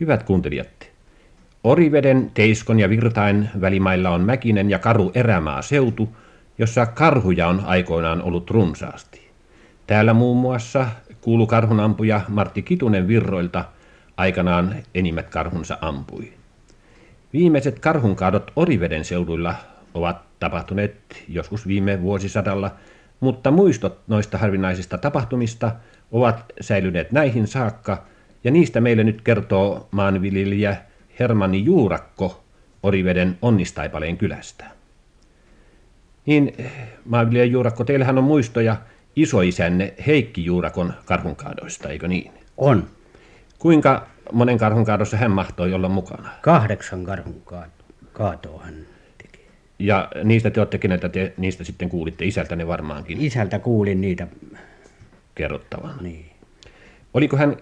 Hyvät kuuntelijat, Oriveden, Teiskon ja Virtain välimailla on mäkinen ja karu erämaa seutu, jossa karhuja on aikoinaan ollut runsaasti. Täällä muun muassa kuulu karhunampuja Martti Kitunen Virroilta aikanaan enimmät karhunsa ampui. Viimeiset karhunkaadot Oriveden seuduilla ovat tapahtuneet joskus viime vuosisadalla, mutta muistot noista harvinaisista tapahtumista ovat säilyneet näihin saakka, ja niistä meille nyt kertoo maanviljelijä Hermanni Juurakko Oriveden Onnistaipaleen kylästä. Niin, maanviljelijä Juurakko, teillähän on muistoja isoisänne Heikki Juurakon karhunkaadoista, eikö niin? On. Kuinka monen karhunkaadossa hän mahtoi olla mukana? Kahdeksan karhun kaatoa hän teki. Ja niistä te olette, keneltä te niistä sitten kuulitte? Isältäne varmaankin Isältä kuulin niitä. kerrottavan. Niin. Oliko hän,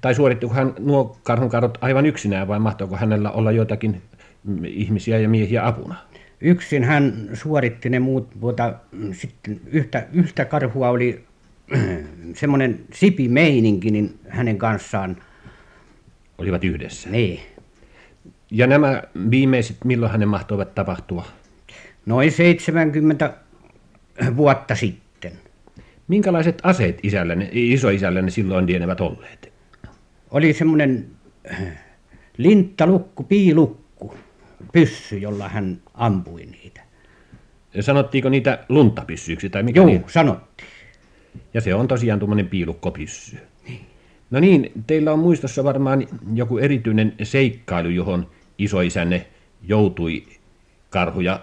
tai suorittiko hän nuo karhunkaadot aivan yksinään vai mahtoiko hänellä olla joitakin ihmisiä ja miehiä apuna? Yksin hän suoritti ne muut, mutta sitten yhtä, yhtä karhua oli semmoinen sipimeininki niin hänen kanssaan. Olivat yhdessä. Niin. Ja nämä viimeiset, milloin hänen mahtoivat tapahtua? Noin 70 vuotta sitten. Minkälaiset aseet isällenne, isoisällenne silloin lienevät olleet? Oli semmoinen linttalukku, piilukku, pyssy, jolla hän ampui niitä. Sanottiinko niitä luntapyssyiksi tai mikä Joo, niin? sanottiin. Ja se on tosiaan tuommoinen piilukkopyssy. No niin, teillä on muistossa varmaan joku erityinen seikkailu, johon isoisänne joutui karhuja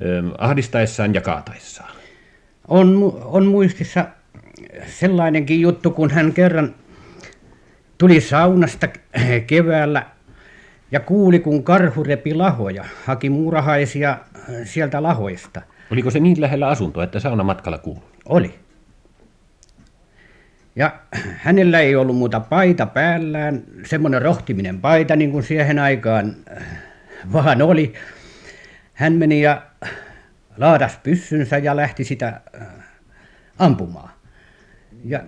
ö, ahdistaessaan ja kaataessaan. On, on muistissa sellainenkin juttu, kun hän kerran tuli saunasta keväällä ja kuuli, kun karhu repi lahoja, haki muurahaisia sieltä lahoista. Oliko se niin lähellä asuntoa, että saunamatkalla kuului? Oli. Ja hänellä ei ollut muuta paita päällään, semmoinen rohtiminen paita, niin kuin siihen aikaan äh, vaan oli. Hän meni ja laadas pyssynsä ja lähti sitä äh, ampumaan. Ja,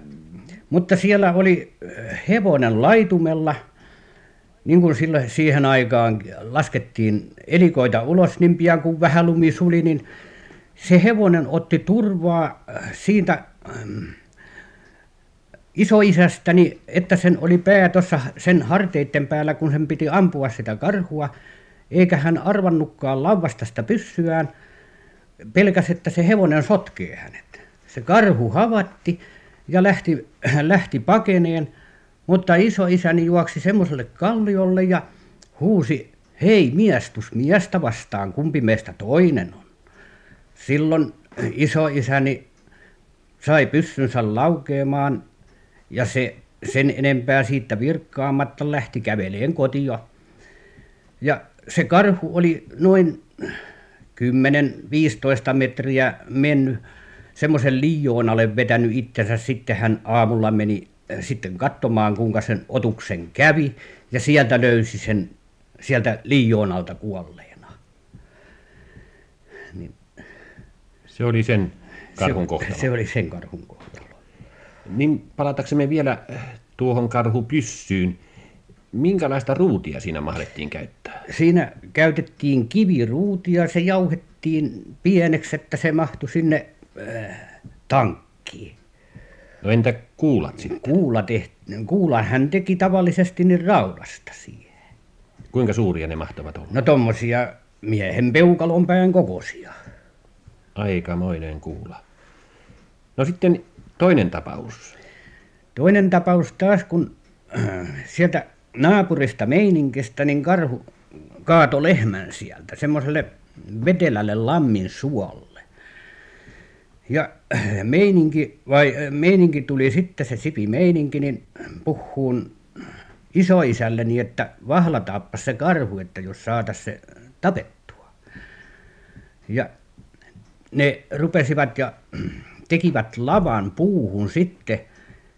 mutta siellä oli äh, hevonen laitumella, niin kuin silloin siihen aikaan laskettiin elikoita ulos, niin pian kuin vähän lumi suli, niin se hevonen otti turvaa äh, siitä ähm, isoisästäni, että sen oli pää tuossa sen harteiden päällä, kun sen piti ampua sitä karhua, eikä hän arvannutkaan lauvasta sitä pyssyään, pelkäs, että se hevonen sotkee hänet. Se karhu havatti ja lähti, lähti pakeneen, mutta isoisäni juoksi semmoiselle kalliolle ja huusi, hei miestus miestä vastaan, kumpi meistä toinen on. Silloin isoisäni sai pyssynsä laukeamaan ja se sen enempää siitä virkkaamatta lähti käveleen kotiin. Ja se karhu oli noin 10-15 metriä mennyt semmoisen liijoon alle vetänyt itsensä. Sitten hän aamulla meni äh, sitten katsomaan, kuinka sen otuksen kävi, ja sieltä löysi sen sieltä liijoon alta kuolleena. Niin Se oli sen karhun se, kohtalo. se oli sen karhun kohtalo. Niin palataksemme vielä äh, tuohon karhupyssyyn. Minkälaista ruutia siinä mahdettiin käyttää? Siinä käytettiin kiviruutia, se jauhettiin pieneksi, että se mahtui sinne äh, tankkiin. No entä kuulat sitten? Kuula tehti, kuulan hän teki tavallisesti niin raudasta siihen. Kuinka suuria ne mahtavat olla? No tommosia miehen peukalon pään kokoisia. Aikamoinen kuula. No sitten toinen tapaus. Toinen tapaus taas, kun äh, sieltä naapurista meininkistä, niin karhu kaato lehmän sieltä semmoiselle vetelälle lammin suolle. Ja äh, meininki, vai äh, meininki tuli sitten se sipi meininki, niin puhuun isoisälleni, että vahlataappa se karhu, että jos saataisiin se tapettua. Ja ne rupesivat ja tekivät lavan puuhun sitten,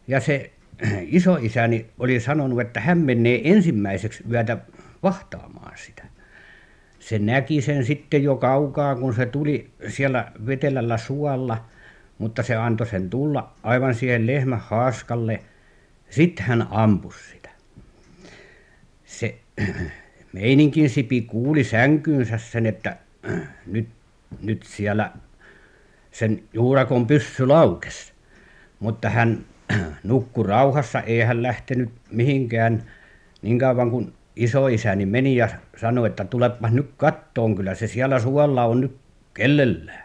ja se isoisäni oli sanonut, että hän menee ensimmäiseksi yötä vahtaamaan sitä. Se näki sen sitten jo kaukaa, kun se tuli siellä vetelällä suolla, mutta se antoi sen tulla aivan siihen lehmän haaskalle. Sitten hän ampui sitä. se meininkin sipi kuuli sänkyynsä sen että nyt nyt siellä sen juurakon pyssy laukesi mutta hän nukkui rauhassa ei hän lähtenyt mihinkään. Niin kauan kuin isoisäni meni ja sanoi että tulepas nyt katsomaan kyllä se siellä suolla on nyt kellellään.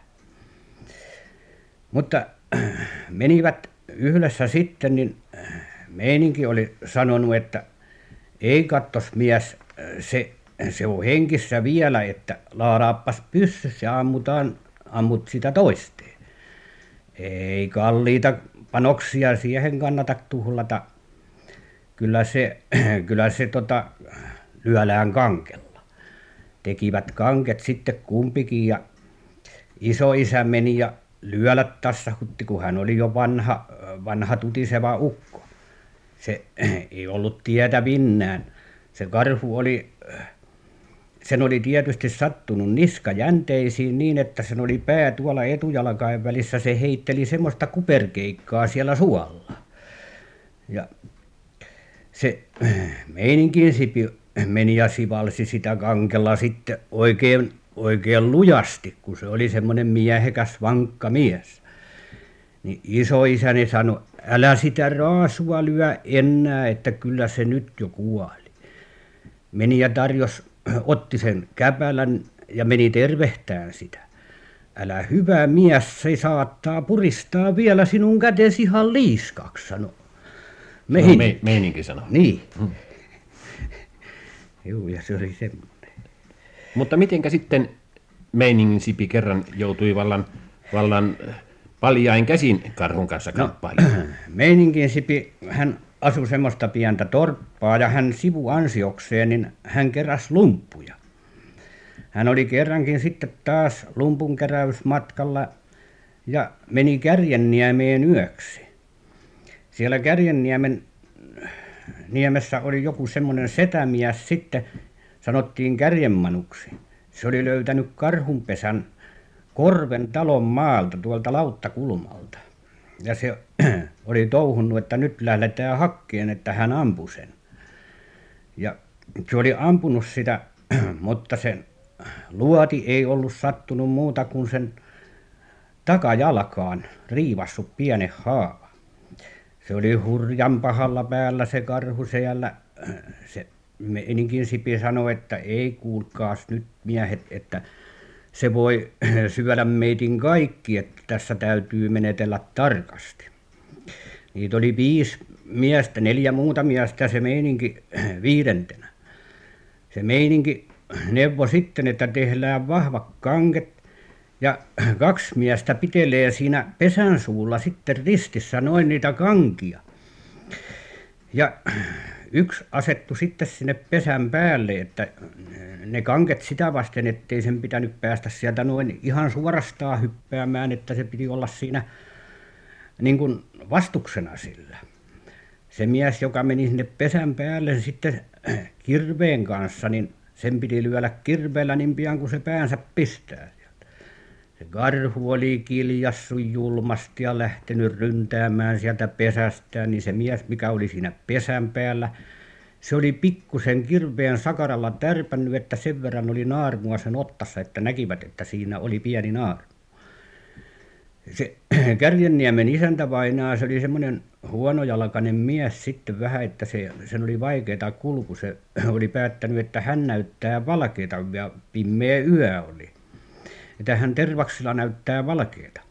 Mutta menivät yhdessä sitten niin meininki oli sanonut että ei katsos mies se se on hengissä vielä että laadaappas pyssys ja ammutaan ammut sitä toisteen ei kalliita panoksia siihen kannata tuhlata. Kyllä se kyllä se tota lyödään kangella tekivät kanget sitten kumpikin ja isoisä meni ja lyödä tassahutti kun hän oli jo vanha vanha tutiseva ukko. Se ei ollut tietävinään se karhu oli sen oli tietysti sattunut niska jänteisiin niin että sen oli pää tuolla etujalkain välissä. Se heitteli semmoista kuperkeikkaa siellä suolla. Ja se meininkin sipi meni ja sivalsi sitä kangella sitten oikein oikein lujasti kun se oli semmoinen miehekäs vankka mies. Niin isoisäni sanoi älä sitä raasua lyö enää että kyllä se nyt jo kuoli. Meni ja tarjosi otti sen käpälän ja meni tervehtämään sitä. Älä hyvä mies se saattaa puristaa vielä sinun kätesi ihan liiskaksi sanoi meininki meininki sanoi. Niin. Mm. juu ja se oli semmoinen. Mutta mitenkä sitten meiningin sipi kerran joutui vallan vallan paljain käsin karhun kanssa no, kamppailemaan? no, meininkin sipi hän asui semmoista pientä torppaa ja hän sivuansiokseen niin hän keräsi lumppuja hän oli kerrankin sitten taas lumpunkeräysmatkalla ja meni Kärjenniemeen yöksi. Siellä Kärjenniemen niemessä oli joku semmoinen setämies sitten sanottiin Kärjenmanuksi. Se oli löytänyt karhunpesän Korven talon maalta tuolta Lauttakulmalta ja se oli touhunnut että nyt lähdetään hakemaan että hän ampui sen. Ja se oli ampunut sitä mutta sen luoti ei ollut sattunut muuta kuin sen takajalkaan riivassut pienen haava se oli hurjan pahalla päällä se karhu siellä. Se meininkin sipi sanoi että ei kuulkaas nyt miehet että se voi syödä meidän kaikki että tässä täytyy menetellä tarkasti. Niitä oli viisi miestä neljä muuta miestä se meininki viidentenä. Se meininki neuvoi sitten että tehdään vahvat kanget ja kaksi miestä pitelee siinä pesän suulla sitten ristissä noin niitä kankia. Ja yksi asettui sitten sinne pesän päälle että ne kanget sitä vasten että ei sen pitänyt päästä sieltä noin ihan suorastaan hyppäämään että se piti olla siinä niin kuin vastuksena sillä. Se mies joka meni sinne pesän päälle sitten kirveen kanssa niin sen piti lyödä kirveellä niin pian kuin se päänsä pistää se karhu oli kiljaissut julmasti ja lähtenyt ryntäämään sieltä pesästään niin se mies mikä oli siinä pesän päällä se oli pikkuisen kirveen sakaralla tärpännyt että sen verran oli naarmua sen otsassa että näkivät että siinä oli pieni naarmu. Se Kärjenniemen isäntävainaa se oli semmoinen huonojalkainen mies sitten vähän että se sen oli vaikeaa kulku. Se oli päättänyt että hän näyttää valkeata ja pimeä yö oli että hän tervaksilla näyttää valkeata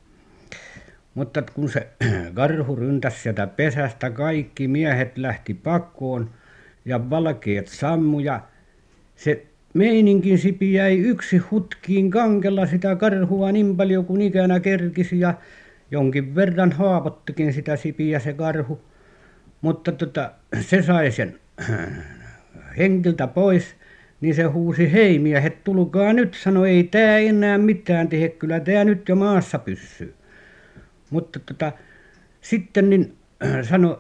mutta kun se karhu ryntäsi sieltä pesästä kaikki miehet lähti pakoon ja valkeat sammui ja se meininkin sipi jäi yksin hutkiin kangella sitä karhua niin paljon kuin ikänä kerkisi ja jonkin verran haavoittikin sitä sipiä se karhu mutta tota se sai sen hengiltä pois niin se huusi hei miehet tulkaa nyt! Sanoi ei tämä enää mitään tee kyllä tämä nyt jo maassa pysyy. Mutta tota sitten niin sanoi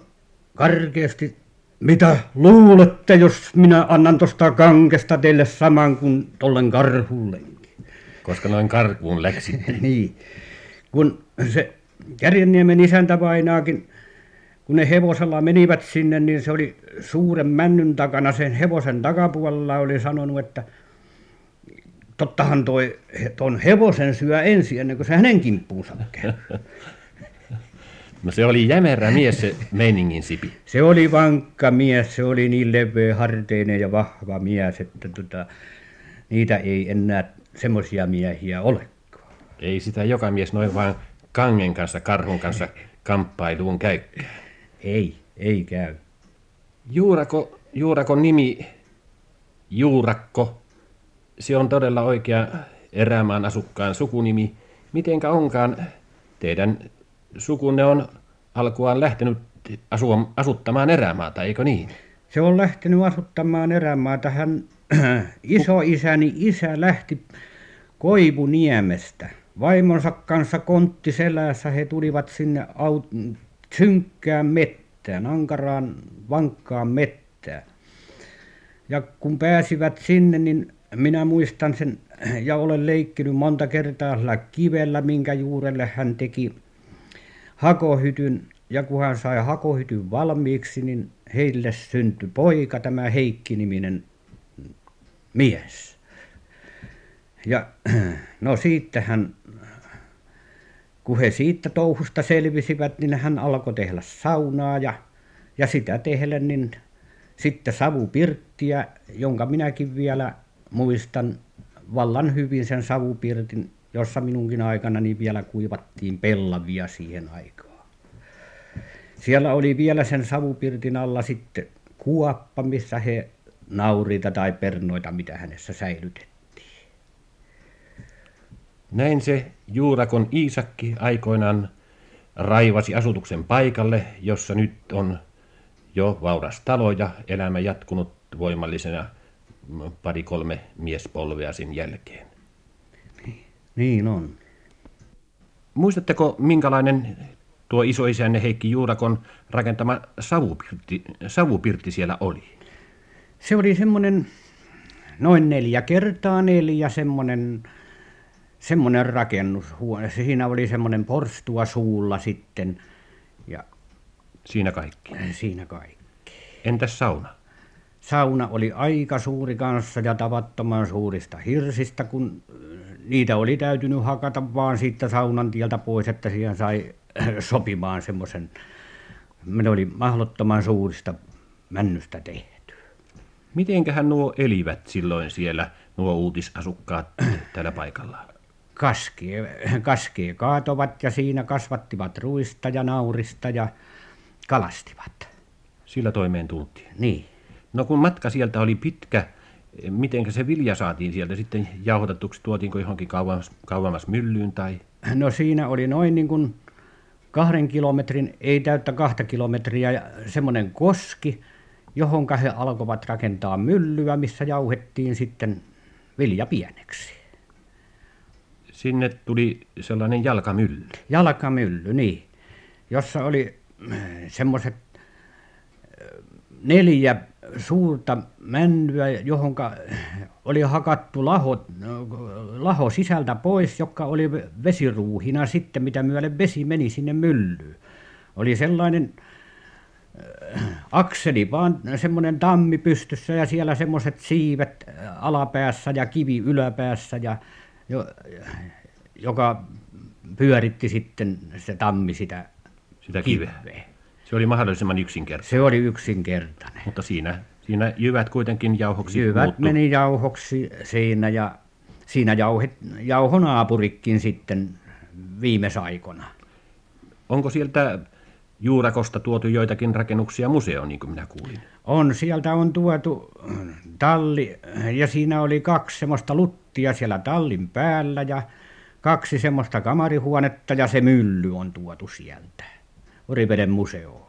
karkeasti mitä luulette jos minä annan tuosta kangesta teille saman kuin tuolle karhullekin koska noin karkuun läksitte. Niin. Kun se Kärjenniemen isäntävainaakin kun ne hevosella menivät sinne niin se oli suuren männyn takana sen hevosen takapuolella oli sanonut että tottahan toi tuon hevosen syö ensin ennen kuin se hänen kimppuunsa käy No se oli jämerä mies se meiningin sipi. se oli vankka mies se oli niin leveäharteinen ja vahva mies että tota niitä ei enää semmoisia miehiä olekaan Ei sitä joka mies noin vaan kangen kanssa, karhun kanssa kamppailuun käykään. Ei ei käy. Juurako, Juurakon nimi, Juurakko, se on todella oikea erämaan asukkaan sukunimi. Mitenkä onkaan teidän sukunne on alkuaan lähtenyt asua, asuttamaan erämaata, eikö niin? se on lähtenyt asuttamaan erämaata. Hän isoisäni isä lähti Koivuniemestä. Vaimonsa kanssa kontti selässä. He tulivat sinne - synkkään metsään ankaraan vankkaan metsään. Ja kun pääsivät sinne niin minä muistan sen ja olen leikkinyt monta kertaa sillä kivellä minkä juurelle hän teki hakohytyn. Ja kun hän sai hakohytyn valmiiksi niin heille syntyi poika tämä Heikki-niminen mies. Ja no siitähän kun he siitä touhusta selvisivät niin hän alkoi tehdä saunaa ja ja sitä tehden niin sitten savupirttiä jonka minäkin vielä muistan vallan hyvin sen savupirtin jossa minunkin aikanani vielä kuivattiin pellavia siihen aikaan. Siellä oli vielä sen savupirtin alla sitten kuoppa missä he nauriita tai perunoita mitä hänessä säilytettiin Näin se Juurakon Iisakki aikoinaan raivasi asutuksen paikalle, jossa nyt on jo vauras talo ja elämä jatkunut voimallisena pari-kolme miespolvea sen jälkeen. niin on Muistatteko, minkälainen tuo isoisänne Heikki Juurakon rakentama savupirtti, savupirtti siellä oli? se oli semmoinen noin neljä kertaa neljä semmoinen semmoinen rakennushuone siinä oli semmoinen porstua suulla sitten ja Siinä kaikki. siinä kaikki Entäs sauna? sauna oli aika suuri kanssa ja tavattoman suurista hirsistä kun niitä oli täytynyt hakata vaan siitä saunan tieltä pois että siihen sai sopimaan semmoisen ne oli mahdottoman suurista männystä tehty Mitenkähän nuo elivät silloin siellä, nuo uutisasukkaat tällä paikallaan? Kaskea kaskea kaatoivat ja siinä kasvattivat ruista ja naurista ja kalastivat Sillä toimeen tultiin. niin No kun matka sieltä oli pitkä, miten se vilja saatiin sieltä sitten jauhotetuksi? Tuotiinko johonkin kauemmas, kauemmas myllyyn tai? no siinä oli noin niin kuin kahden kilometrin ei täyttä kahta kilometriä semmoinen koski johon he alkoivat rakentaa myllyä missä jauhettiin sitten vilja pieneksi Sinne tuli sellainen jalkamylly. jalkamylly niin jossa oli semmoiset neljä suurta männyä johon oli hakattu laho laho sisältä pois jotka oli vesiruuhina sitten mitä myöden vesi meni sinne myllyyn oli sellainen akseli vain semmoinen tammi pystyssä ja siellä semmoiset siivet alapäässä ja kivi yläpäässä ja joka pyöritti sitten se tammi sitä Sitä kiveä. kiveä Se oli mahdollisimman yksinkertainen. se oli yksinkertainen Mutta siinä, siinä jyvät kuitenkin jauhoksi jyvät muuttu. meni jauhoksi siinä ja siinä jauhet jauhoi naapurikin sitten viimeisaikoina Onko sieltä Juurakosta tuotu joitakin rakennuksia museoon, niin kuin minä kuulin? on sieltä on tuotu talli ja siinä oli kaksi semmoista luttia siellä tallin päällä ja kaksi semmoista kamarihuonetta ja se mylly on tuotu sieltä. Oriveden museoon